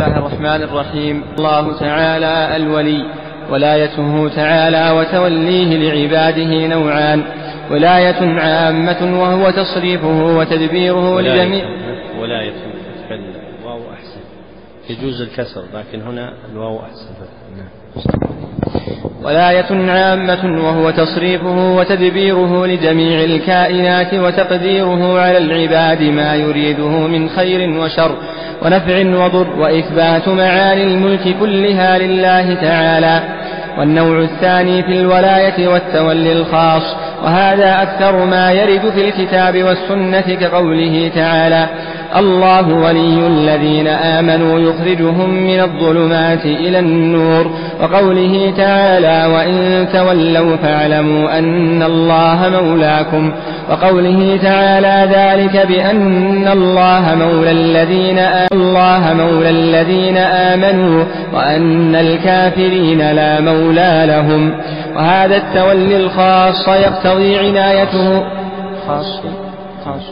الله الرحمن الرحيم الله تعالى الولي ولايته تعالى وتوليه لعباده نوعان ولاية عامة وهو تصريفه وتدبيره ولاية لجميع ولاية الواو أحسن يجوز الكسر لكن هنا الواو أحسن ولاية عامة وهو تصريفه وتدبيره لجميع الكائنات وتقديره على العباد ما يريده من خير وشر ونفع وضر وإثبات معاني الملك كلها لله تعالى. والنوع الثاني في الولاية والتولي الخاص وهذا أكثر ما يرد في الكتاب والسنة كقوله تعالى الله ولي الذين آمنوا يخرجهم من الظلمات إلى النور. وقوله تعالى وإن تولوا فاعلموا أن الله مولاكم. وقوله تعالى ذلك بأن الله مولى الذين الله مولى الذين آمنوا وأن الكافرين لا مولى لهم. وهذا التولي الخاص يقتضي عنايته. خاص خاص.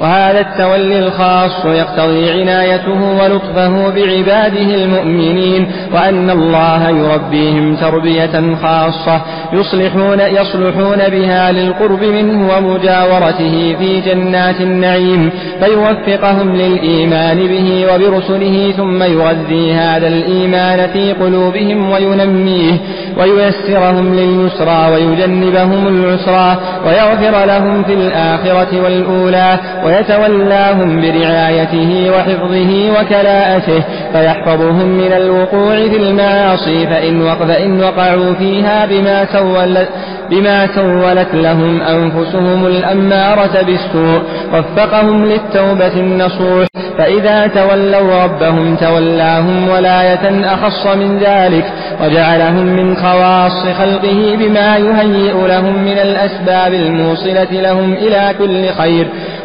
وهذا التولي الخاص يقتضي عنايته ولطفه بعباده المؤمنين وأن الله يربيهم تربية خاصة يصلحون يصلحون بها للقرب منه ومجاورته في جنات النعيم فيوفقهم للإيمان به وبرسله ثم يغذي هذا الإيمان في قلوبهم وينميه وييسرهم لليسرى ويجنبهم العسرى ويغفر لهم في الآخرة والأولى ويتولاهم برعايته وحفظه وكلاءته فيحفظهم من الوقوع في المعاصي فإن, فإن وقعوا فيها بما سولت بما سولت لهم أنفسهم الأمارة بالسوء وفقهم للتوبة النصوح فإذا تولوا ربهم تولاهم ولاية أخص من ذلك وجعلهم من خواص خلقه بما يهيئ لهم من الأسباب الموصلة لهم إلى كل خير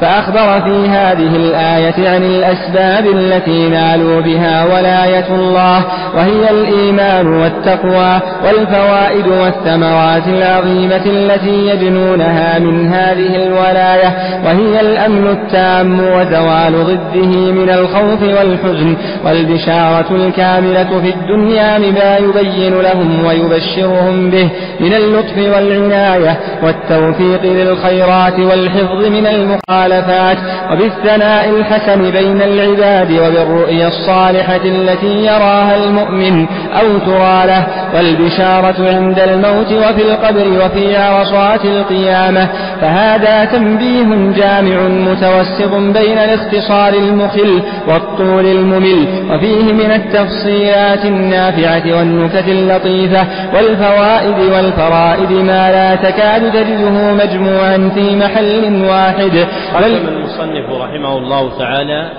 فأخبر في هذه الآية عن الأسباب التي نالوا بها ولاية الله وهي الإيمان والتقوى والفوائد والثمرات العظيمة التي يجنونها من هذه الولاية وهي الأمن التام وزوال ضده من الخوف والحزن والبشارة الكاملة في الدنيا بما يبين لهم ويبشرهم به من اللطف والعناية والتوفيق للخيرات والحفظ من المخالفات المخالفات وبالثناء الحسن بين العباد وبالرؤيا الصالحة التي يراها المؤمن أو ترى له والبشارة عند الموت وفي القبر وفي عرصات القيامة فهذا تنبيه جامع متوسط بين الاختصار المخل والطول الممل وفيه من التفصيلات النافعة والنكت اللطيفة والفوائد والفرائد ما لا تكاد تجده مجموعا في محل واحد. قدم المصنف رحمه الله تعالى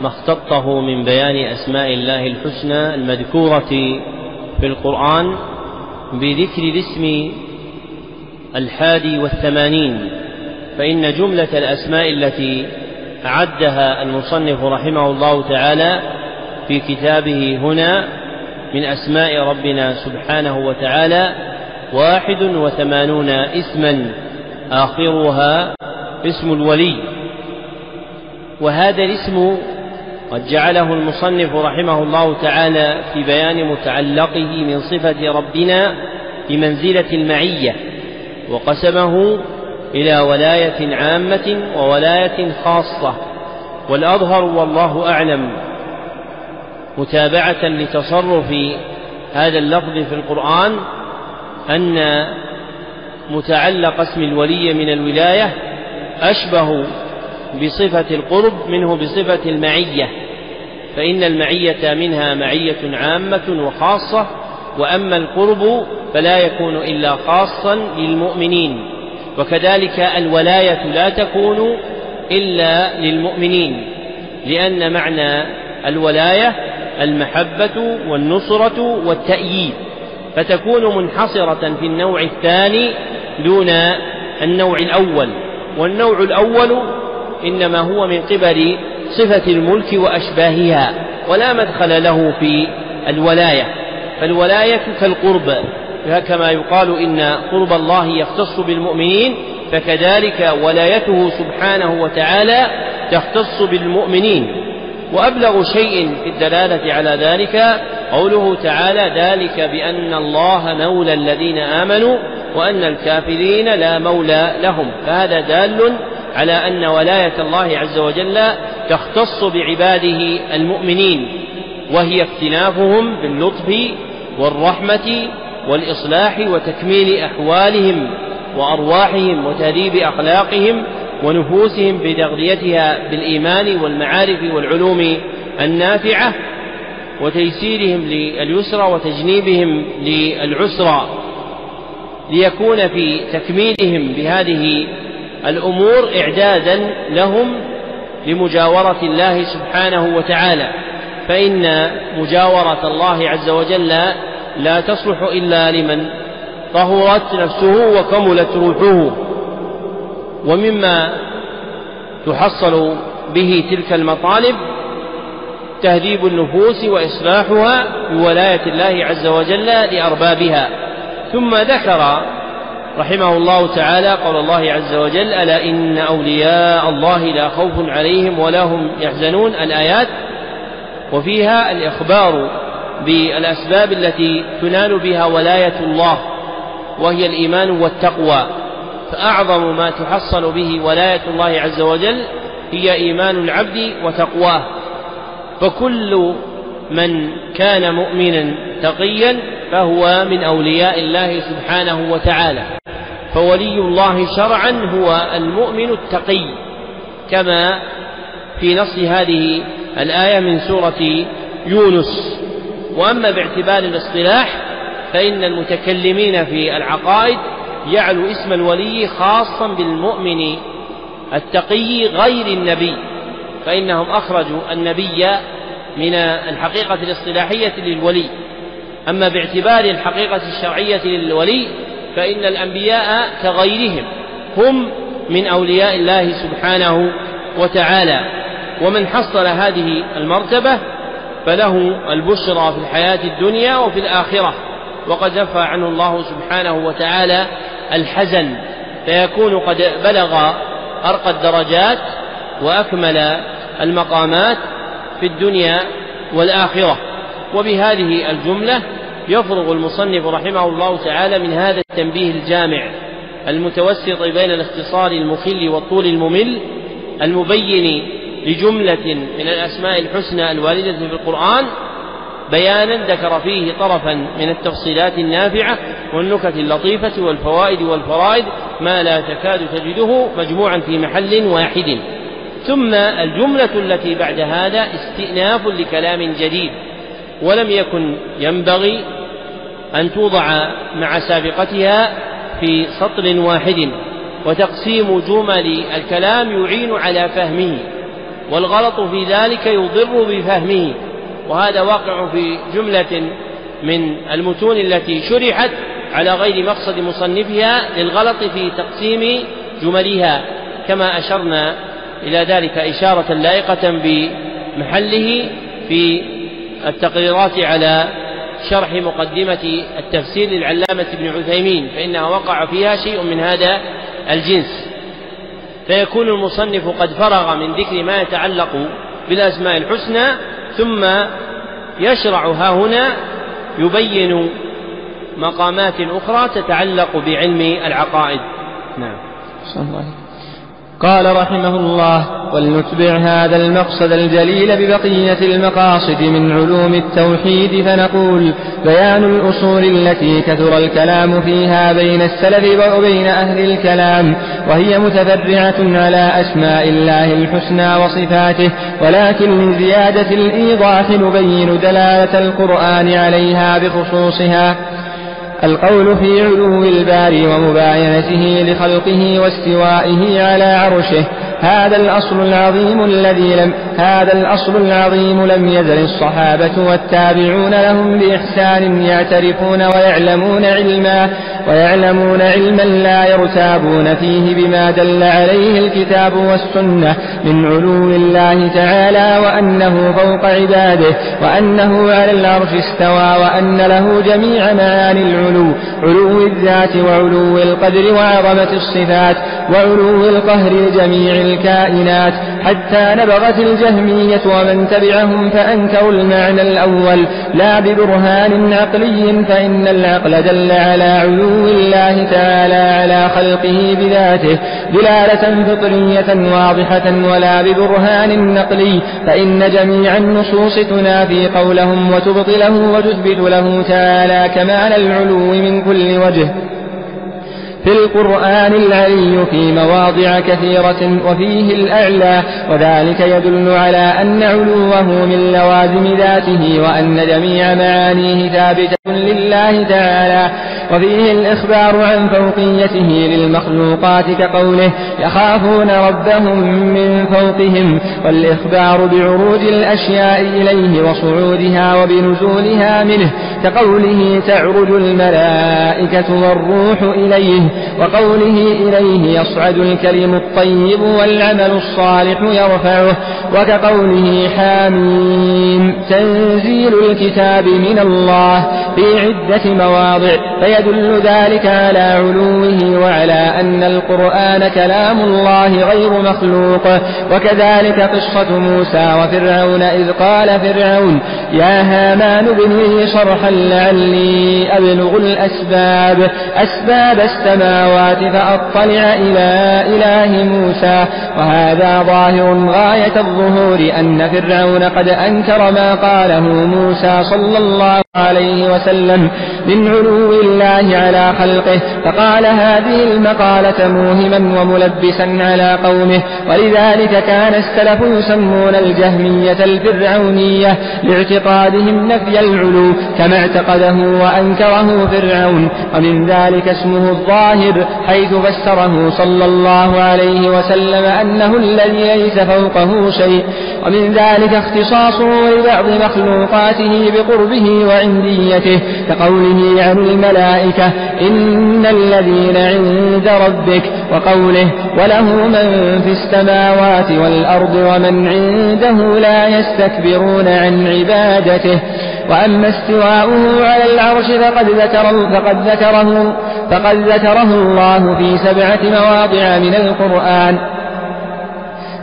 ما اختطه من بيان أسماء الله الحسنى المذكورة في القرآن بذكر الاسم الحادي والثمانين فإن جملة الأسماء التي أعدها المصنف رحمه الله تعالى في كتابه هنا من أسماء ربنا سبحانه وتعالى واحد وثمانون اسما آخرها اسم الولي. وهذا الاسم قد جعله المصنف رحمه الله تعالى في بيان متعلقه من صفة ربنا بمنزلة المعية وقسمه إلى ولاية عامة وولاية خاصة. والأظهر والله أعلم متابعة لتصرف هذا اللفظ في القرآن أن متعلق اسم الولي من الولاية أشبه بصفة القرب منه بصفة المعية فإن المعية منها معية عامة وخاصة وأما القرب فلا يكون إلا خاصا للمؤمنين وكذلك الولاية لا تكون إلا للمؤمنين لأن معنى الولاية المحبة والنصرة والتأييد فتكون منحصرة في النوع الثاني دون النوع الأول. والنوع الأول إنما هو من قبل صفة الملك وأشباهها ولا مدخل له في الولاية. فالولاية كالقرب كما يقال إن قرب الله يختص بالمؤمنين فكذلك ولايته سبحانه وتعالى تختص بالمؤمنين. وأبلغ شيء في الدلالة على ذلك قوله تعالى ذلك بأن الله مولى الذين آمنوا وأن الكافرين لا مولى لهم فهذا دال على أن ولاية الله عز وجل تختص بعباده المؤمنين وهي اكتنافهم باللطف والرحمة والإصلاح وتكميل أحوالهم وأرواحهم وتهذيب أخلاقهم ونفوسهم بتغذيتها بالإيمان والمعارف والعلوم النافعة وتيسيرهم لليسرى وتجنيبهم للعسرى. ليكون في تكميلهم بهذه الأمور إعدادا لهم لمجاورة الله سبحانه وتعالى. فإن مجاورة الله عز وجل لا تصلح إلا لمن طهرت نفسه وكملت روحه. ومما تحصل به تلك المطالب تهذيب النفوس وإصلاحها بولاية الله عز وجل لأربابها. ثم ذكر رحمه الله تعالى قول الله عز وجل ألا إن أولياء الله لا خوف عليهم ولا هم يحزنون؟ الآيات وفيها الإخبار بالأسباب التي تنال بها ولاية الله وهي الإيمان والتقوى. فأعظم ما تحصل به ولاية الله عز وجل هي إيمان العبد وتقواه. فكل من كان مؤمنا تقيا فهو من أولياء الله سبحانه وتعالى. فولي الله شرعا هو المؤمن التقي كما في نص هذه الآية من سورة يونس. وأما باعتبار الاصطلاح فإن المتكلمين في العقائد جعلوا اسم الولي خاصا بالمؤمن التقي غير النبي فإنهم أخرجوا النبي من الحقيقة الاصطلاحية للولي. أما باعتبار الحقيقة الشرعية للولي فإن الأنبياء كغيرهم هم من أولياء الله سبحانه وتعالى. ومن حصل هذه المرتبة فله البشرى في الحياة الدنيا وفي الآخرة. وقد نفى عنه الله سبحانه وتعالى الحزن فيكون قد بلغ أرقى الدرجات وأكمل المقامات في الدنيا والآخرة. وبهذه الجملة يفرغ المصنف رحمه الله تعالى من هذا التنبيه الجامع المتوسط بين الاختصار المخل والطول الممل المبين لجملة من الأسماء الحسنى الواردة في القرآن بيانا ذكر فيه طرفا من التفصيلات النافعة والنكت اللطيفة والفوائد والفرائد ما لا تكاد تجده مجموعا في محل واحد. ثم الجملة التي بعد هذا استئناف لكلام جديد ولم يكن ينبغي أن توضع مع سابقتها في سطر واحد وتقسيم جمل الكلام يعين على فهمه والغلط في ذلك يضر بفهمه وهذا واقع في جملة من المتون التي شرحت على غير مقصد مصنفها للغلط في تقسيم جملها كما أشرنا إلى ذلك إشارة لائقة بمحله في التقريرات على شرح مقدمة التفسير للعلامة ابن عثيمين فإنها وقع فيها شيء من هذا الجنس. فيكون المصنف قد فرغ من ذكر ما يتعلق بالأسماء الحسنى ثم يشرع ها هنا يبين مقامات أخرى تتعلق بعلم العقائد. نعم. قال رحمه الله ولنتبع هذا المقصد الجليل ببقية المقاصد من علوم التوحيد فنقول بيان الأصول التي كثر الكلام فيها بين السلف وبين أهل الكلام وهي متفرعة على أسماء الله الحسنى وصفاته ولكن لزيادة الإيضاح نبين دلالة القرآن عليها بخصوصها. القول في علو الباري ومباينته لخلقه واستوائه على عرشه هذا الأصل العظيم الذي لم هذا الأصل العظيم لم يزل الصحابة والتابعون لهم بإحسان يعترفون ويعلمون علما ويعلمون علما لا يرتابون فيه بما دل عليه الكتاب والسنة من علو الله تعالى وأنه فوق عباده وأنه على العرش استوى وأن له جميع معاني العلو علو الذات وعلو القدر وعظمة الصفات وعلو القهر لجميع الكائنات حتى نبغت الجهمية ومن تبعهم فأنكروا المعنى الأول. لا ببرهان عقلي فإن العقل دل على علو الله تعالى على خلقه بذاته. دلالة فطرية واضحة ولا ببرهان نقلي فإن جميع النصوص تنافي قولهم وتبطله وتثبت له تعالى كمال العلو من كل وجه. في القرآن العلي في مواضع كثيرة وفيه الأعلى وذلك يدل على أن علوه من لوازم ذاته وأن جميع معانيه ثابتة لله تعالى. وفيه الإخبار عن فوقيته للمخلوقات كقوله يخافون ربهم من فوقهم والإخبار بعروج الأشياء إليه وصعودها وبنزولها منه كقوله تعرج الملائكة والروح إليه وقوله إليه يصعد الكلم الطيب والعمل الصالح يرفعه وكقوله حاميم تنزيل الكتاب من الله في عدة مواضع فيدل ذلك على علوه وعلى أن القرآن كلام الله غير مخلوق. وكذلك قصة موسى وفرعون إذ قال فرعون يا هامان ابن لي صرحا لعلي أبلغ الأسباب. أسباب السماوات فأطلع إلى إله موسى. وهذا ظاهر غاية الظهور أن فرعون قد أنكر ما قاله موسى صلى الله عليه وسلم من علو الله على خلقه فقال هذه المقالة موهما وملبسا على قومه ولذلك كان السلف يسمون الجهمية الفرعونية لاعتقادهم نفي العلو كما اعتقده وأنكره فرعون ومن ذلك اسمه الظاهر حيث فسره صلى الله عليه وسلم أنه الذي ليس فوقه شيء ومن ذلك اختصاصه لبعض مخلوقاته بقربه وعنديته كقوله عن الملائكة إن الذين عند ربك وقوله وله من في السماوات والأرض ومن عنده لا يستكبرون عن عبادته وأما استواؤه على العرش فقد ذكر فقد ذكره فقد ذكره الله في سبعة مواضع من القرآن.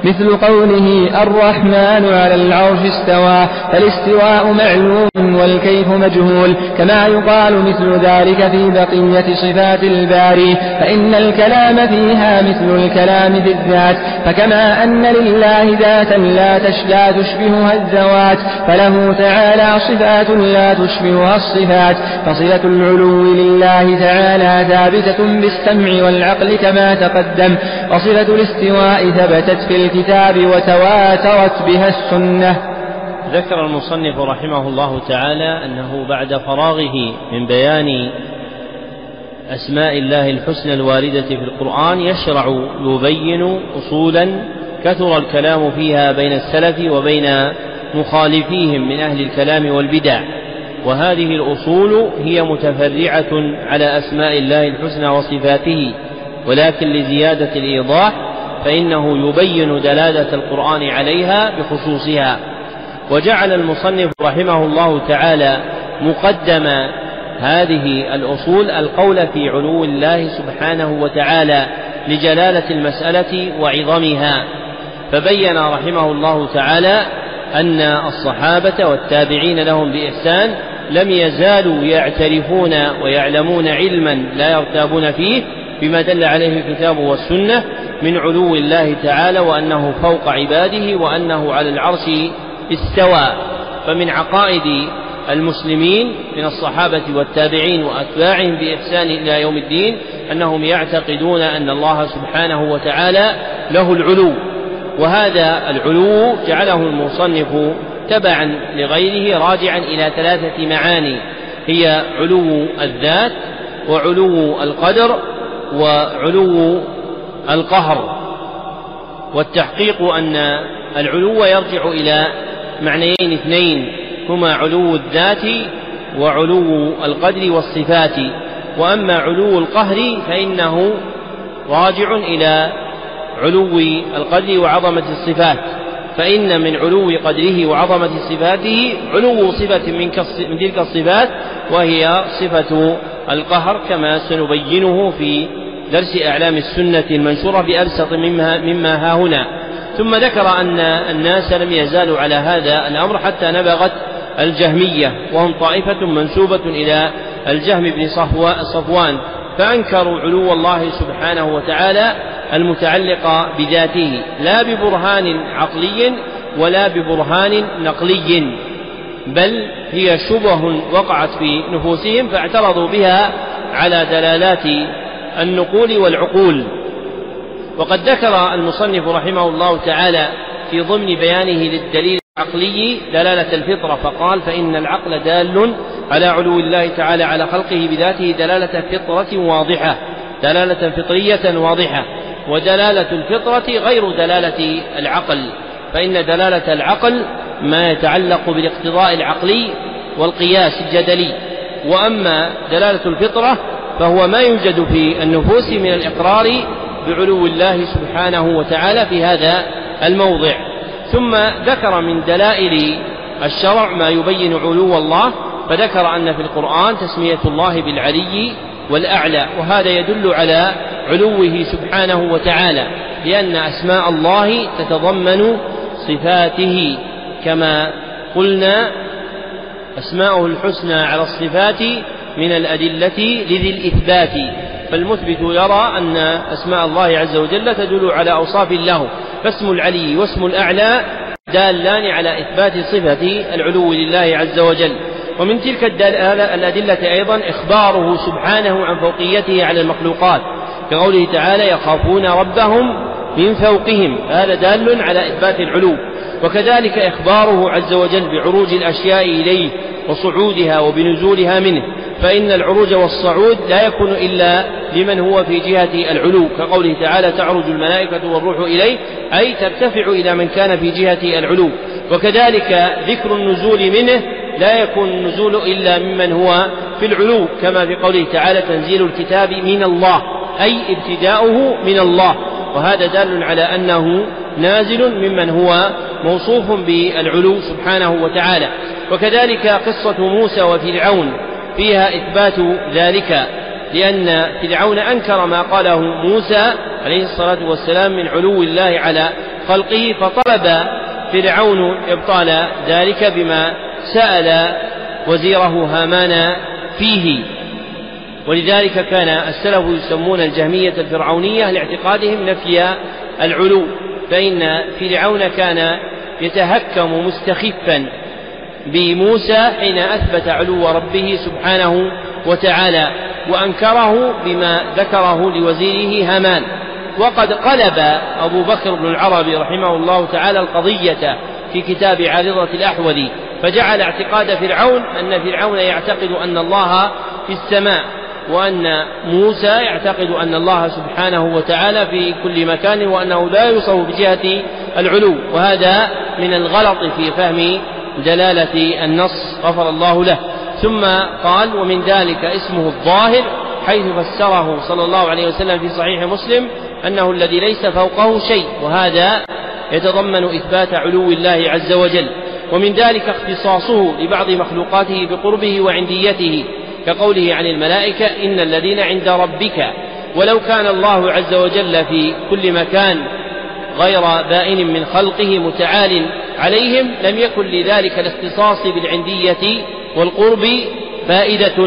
مثل قوله الرحمن على العرش استوى فالاستواء معلوم والكيف مجهول كما يقال مثل ذلك في بقية صفات الباري فإن الكلام فيها مثل الكلام في الذات فكما أن لله ذاتا لا لا تشبهها الذوات فله تعالى صفات لا تشبهها الصفات فصلة العلو لله تعالى ثابتة بالسمع والعقل كما تقدم وصلة الاستواء ثبتت في الكتاب وتواترت بها السنة. ذكر المصنف رحمه الله تعالى أنه بعد فراغه من بيان أسماء الله الحسنى الواردة في القرآن يشرع يبين أصولا كثر الكلام فيها بين السلف وبين مخالفيهم من أهل الكلام والبدع. وهذه الأصول هي متفرعة على أسماء الله الحسنى وصفاته ولكن لزيادة الإيضاح فإنه يبين دلالة القرآن عليها بخصوصها. وجعل المصنف رحمه الله تعالى مقدم هذه الأصول القول في علو الله سبحانه وتعالى لجلالة المسألة وعظمها. فبين رحمه الله تعالى أن الصحابة والتابعين لهم بإحسان لم يزالوا يعترفون ويعلمون علما لا يرتابون فيه بما دل عليه الكتاب والسنة من علو الله تعالى وأنه فوق عباده وأنه على العرش استوى. فمن عقائد المسلمين من الصحابة والتابعين وأتباعهم بإحسان إلى يوم الدين أنهم يعتقدون أن الله سبحانه وتعالى له العلو. وهذا العلو جعله المصنف تبعا لغيره راجعا إلى ثلاثة معاني. هي علو الذات وعلو القدر وعلو القهر والتحقيق أن العلو يرجع إلى معنيين اثنين هما علو الذات وعلو القدر والصفات. وأما علو القهر فإنه راجع إلى علو القدر وعظمة الصفات. فإن من علو قدره وعظمة صفاته علو صفة من, من تلك الصفات وهي صفة القهر كما سنبينه في درس أعلام السنة المنشورة بأبسط مما, مما ها هنا. ثم ذكر أن الناس لم يزالوا على هذا الأمر حتى نبغت الجهمية وهم طائفة منسوبة إلى الجهم بن صفوان فأنكروا علو الله سبحانه وتعالى المتعلق بذاته لا ببرهان عقلي ولا ببرهان نقلي بل هي شبه وقعت في نفوسهم فاعترضوا بها على دلالات النقول والعقول. وقد ذكر المصنف رحمه الله تعالى في ضمن بيانه للدليل العقلي دلالة الفطرة فقال فإن العقل دال على علو الله تعالى على خلقه بذاته دلالة فطرة واضحة دلالة فطرية واضحة ودلالة الفطرة غير دلالة العقل. فإن دلالة العقل ما يتعلق بالاقتضاء العقلي والقياس الجدلي. وأما دلالة الفطرة فهو ما يوجد في النفوس من الإقرار بعلو الله سبحانه وتعالى في هذا الموضع. ثم ذكر من دلائل الشرع ما يبين علو الله فذكر أن في القرآن تسمية الله بالعلي والأعلى وهذا يدل على علوه سبحانه وتعالى لأن أسماء الله تتضمن صفاته. كما قلنا أسماؤه الحسنى على الصفات من الأدلة لذي الإثبات. فالمثبت يرى أن أسماء الله عز وجل تدل على أوصاف له فاسم العلي واسم الأعلى دالان على إثبات صفة العلو لله عز وجل. ومن تلك الأدلة أيضا إخباره سبحانه عن فوقيته على المخلوقات. كقوله تعالى يخافون ربهم من فوقهم هذا دال على إثبات العلو. وكذلك إخباره عز وجل بعروج الأشياء إليه وصعودها وبنزولها منه. فإن العروج والصعود لا يكون إلا لمن هو في جهة العلو كقوله تعالى تعرج الملائكة والروح إليه أي ترتفع إلى من كان في جهة العلو. وكذلك ذكر النزول منه لا يكون النزول إلا ممن هو في العلو كما في قوله تعالى تنزيل الكتاب من الله أي ابتداؤه من الله. وهذا دال على أنه نازل ممن هو موصوف بالعلو سبحانه وتعالى. وكذلك قصة موسى وفرعون. فيها إثبات ذلك لأن فرعون أنكر ما قاله موسى عليه الصلاة والسلام من علو الله على خلقه فطلب فرعون إبطال ذلك بما سأل وزيره هامان فيه. ولذلك كان السلف يسمون الجهمية الفرعونية لاعتقادهم نفي العلو فإن فرعون كان يتهكم مستخفا. بموسى حين أثبت علو ربه سبحانه وتعالى وأنكره بما ذكره لوزيره هامان. وقد قلب أبو بكر بن العربي رحمه الله تعالى القضية في كتاب عارضة الأحوذي فجعل اعتقاد فرعون أن فرعون يعتقد أن الله في السماء وأن موسى يعتقد أن الله سبحانه وتعالى في كل مكان وأنه لا يوصف بجهة العلو وهذا من الغلط في فهم دلالة النص غفر الله له. ثم قال ومن ذلك اسمه الظاهر حيث فسره صلى الله عليه وسلم في صحيح مسلم أنه الذي ليس فوقه شيء وهذا يتضمن إثبات علو الله عز وجل. ومن ذلك اختصاصه لبعض مخلوقاته بقربه وعنديته كقوله عن الملائكة إن الذين عند ربك ولو كان الله عز وجل في كل مكان غير بائن من خلقه متعال عليهم لم يكن لذلك الاختصاص بالعندية والقرب فائدة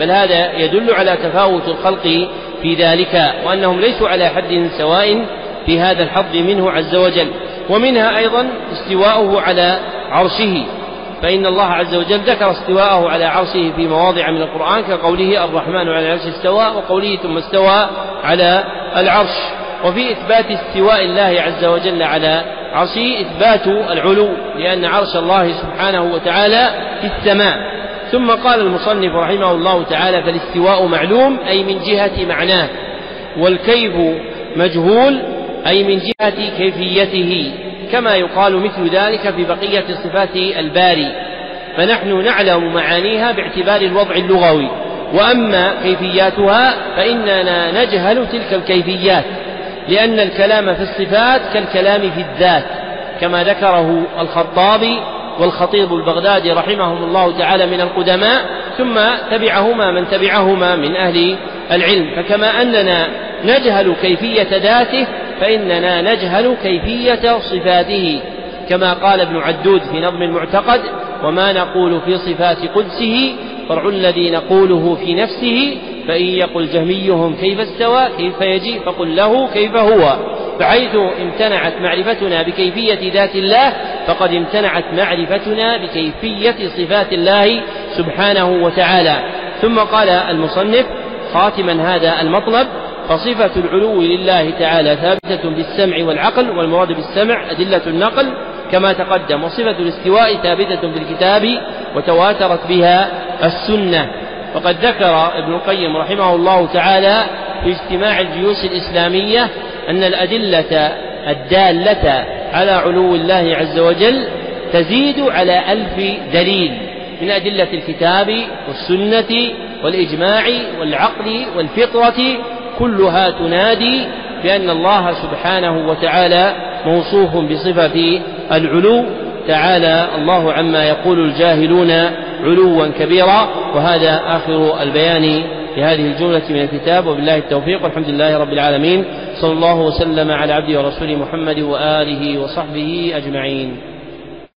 بل هذا يدل على تفاوت الخلق في ذلك وأنهم ليسوا على حد سواء في هذا الحظ منه عز وجل. ومنها أيضا استواؤه على عرشه فإن الله عز وجل ذكر استواءه على عرشه في مواضع من القرآن كقوله الرحمن على العرش استوى وقوله ثم استوى على العرش. وفي إثبات استواء الله عز وجل على عرشه إثبات العلو لأن عرش الله سبحانه وتعالى في السماء. ثم قال المصنف رحمه الله تعالى فالاستواء معلوم أي من جهة معناه والكيف مجهول أي من جهة كيفيته كما يقال مثل ذلك في بقية صفات الباري. فنحن نعلم معانيها باعتبار الوضع اللغوي وأما كيفياتها فإننا نجهل تلك الكيفيات. لأن الكلام في الصفات كالكلام في الذات كما ذكره الخطابي والخطيب البغدادي رحمهم الله تعالى من القدماء ثم تبعهما من تبعهما من أهل العلم. فكما أننا نجهل كيفية ذاته فإننا نجهل كيفية صفاته كما قال ابن عدود في نظم المعتقد وما نقول في صفات قدسه فرع الذي نقوله في نفسه فإن يقل جهميهم كيف استوى كيف يجي فقل له كيف هو. فحيث امتنعت معرفتنا بكيفية ذات الله فقد امتنعت معرفتنا بكيفية صفات الله سبحانه وتعالى. ثم قال المصنف خاتما هذا المطلب فصفة العلو لله تعالى ثابتة بالسمع والعقل والمراد بالسمع أدلة النقل. كما تقدم وصفة الاستواء ثابتة بالكتاب وتواترت بها السنة. وقد ذكر ابن القيم رحمه الله تعالى في اجتماع الجيوش الإسلامية أن الأدلة الدالة على علو الله عز وجل تزيد على ألف دليل من أدلة الكتاب والسنة والإجماع والعقل والفطرة كلها تنادي بأن الله سبحانه وتعالى موصوف بصفة العلو تعالى الله عما يقول الجاهلون علوا كبيرا وهذا آخر البيان في هذه الجملة من الكتاب. وبالله التوفيق والحمد لله رب العالمين. صلى الله وسلم على عبده ورسوله محمد وآله وصحبه أجمعين.